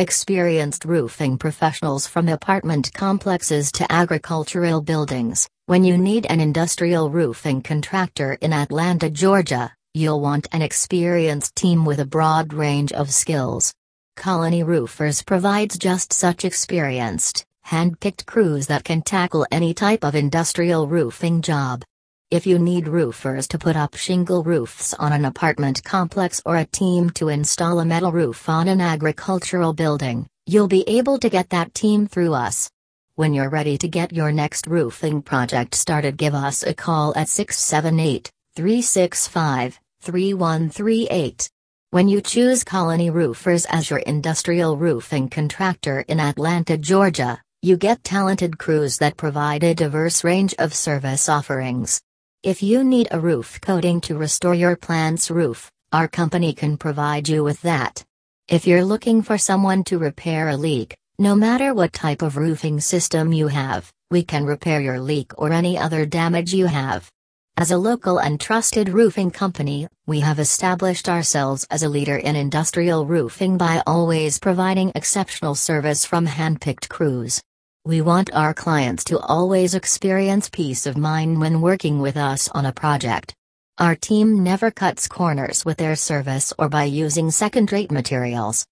Experienced roofing professionals from apartment complexes to agricultural buildings. When you need an industrial roofing contractor in Atlanta, Georgia, you'll want an experienced team with a broad range of skills. Colony Roofers provides just such experienced, hand-picked crews that can tackle any type of industrial roofing job. If you need roofers to put up shingle roofs on an apartment complex or a team to install a metal roof on an agricultural building, you'll be able to get that team through us. When you're ready to get your next roofing project started, give us a call at 678 365 3138. When you choose Colony Roofers as your industrial roofing contractor in Atlanta, Georgia, you get talented crews that provide a diverse range of service offerings. If you need a roof coating to restore your plant's roof, our company can provide you with that. If you're looking for someone to repair a leak, no matter what type of roofing system you have, we can repair your leak or any other damage you have. As a local and trusted roofing company, we have established ourselves as a leader in industrial roofing by always providing exceptional service from handpicked crews. We want our clients to always experience peace of mind when working with us on a project. Our team never cuts corners with their service or by using second rate materials.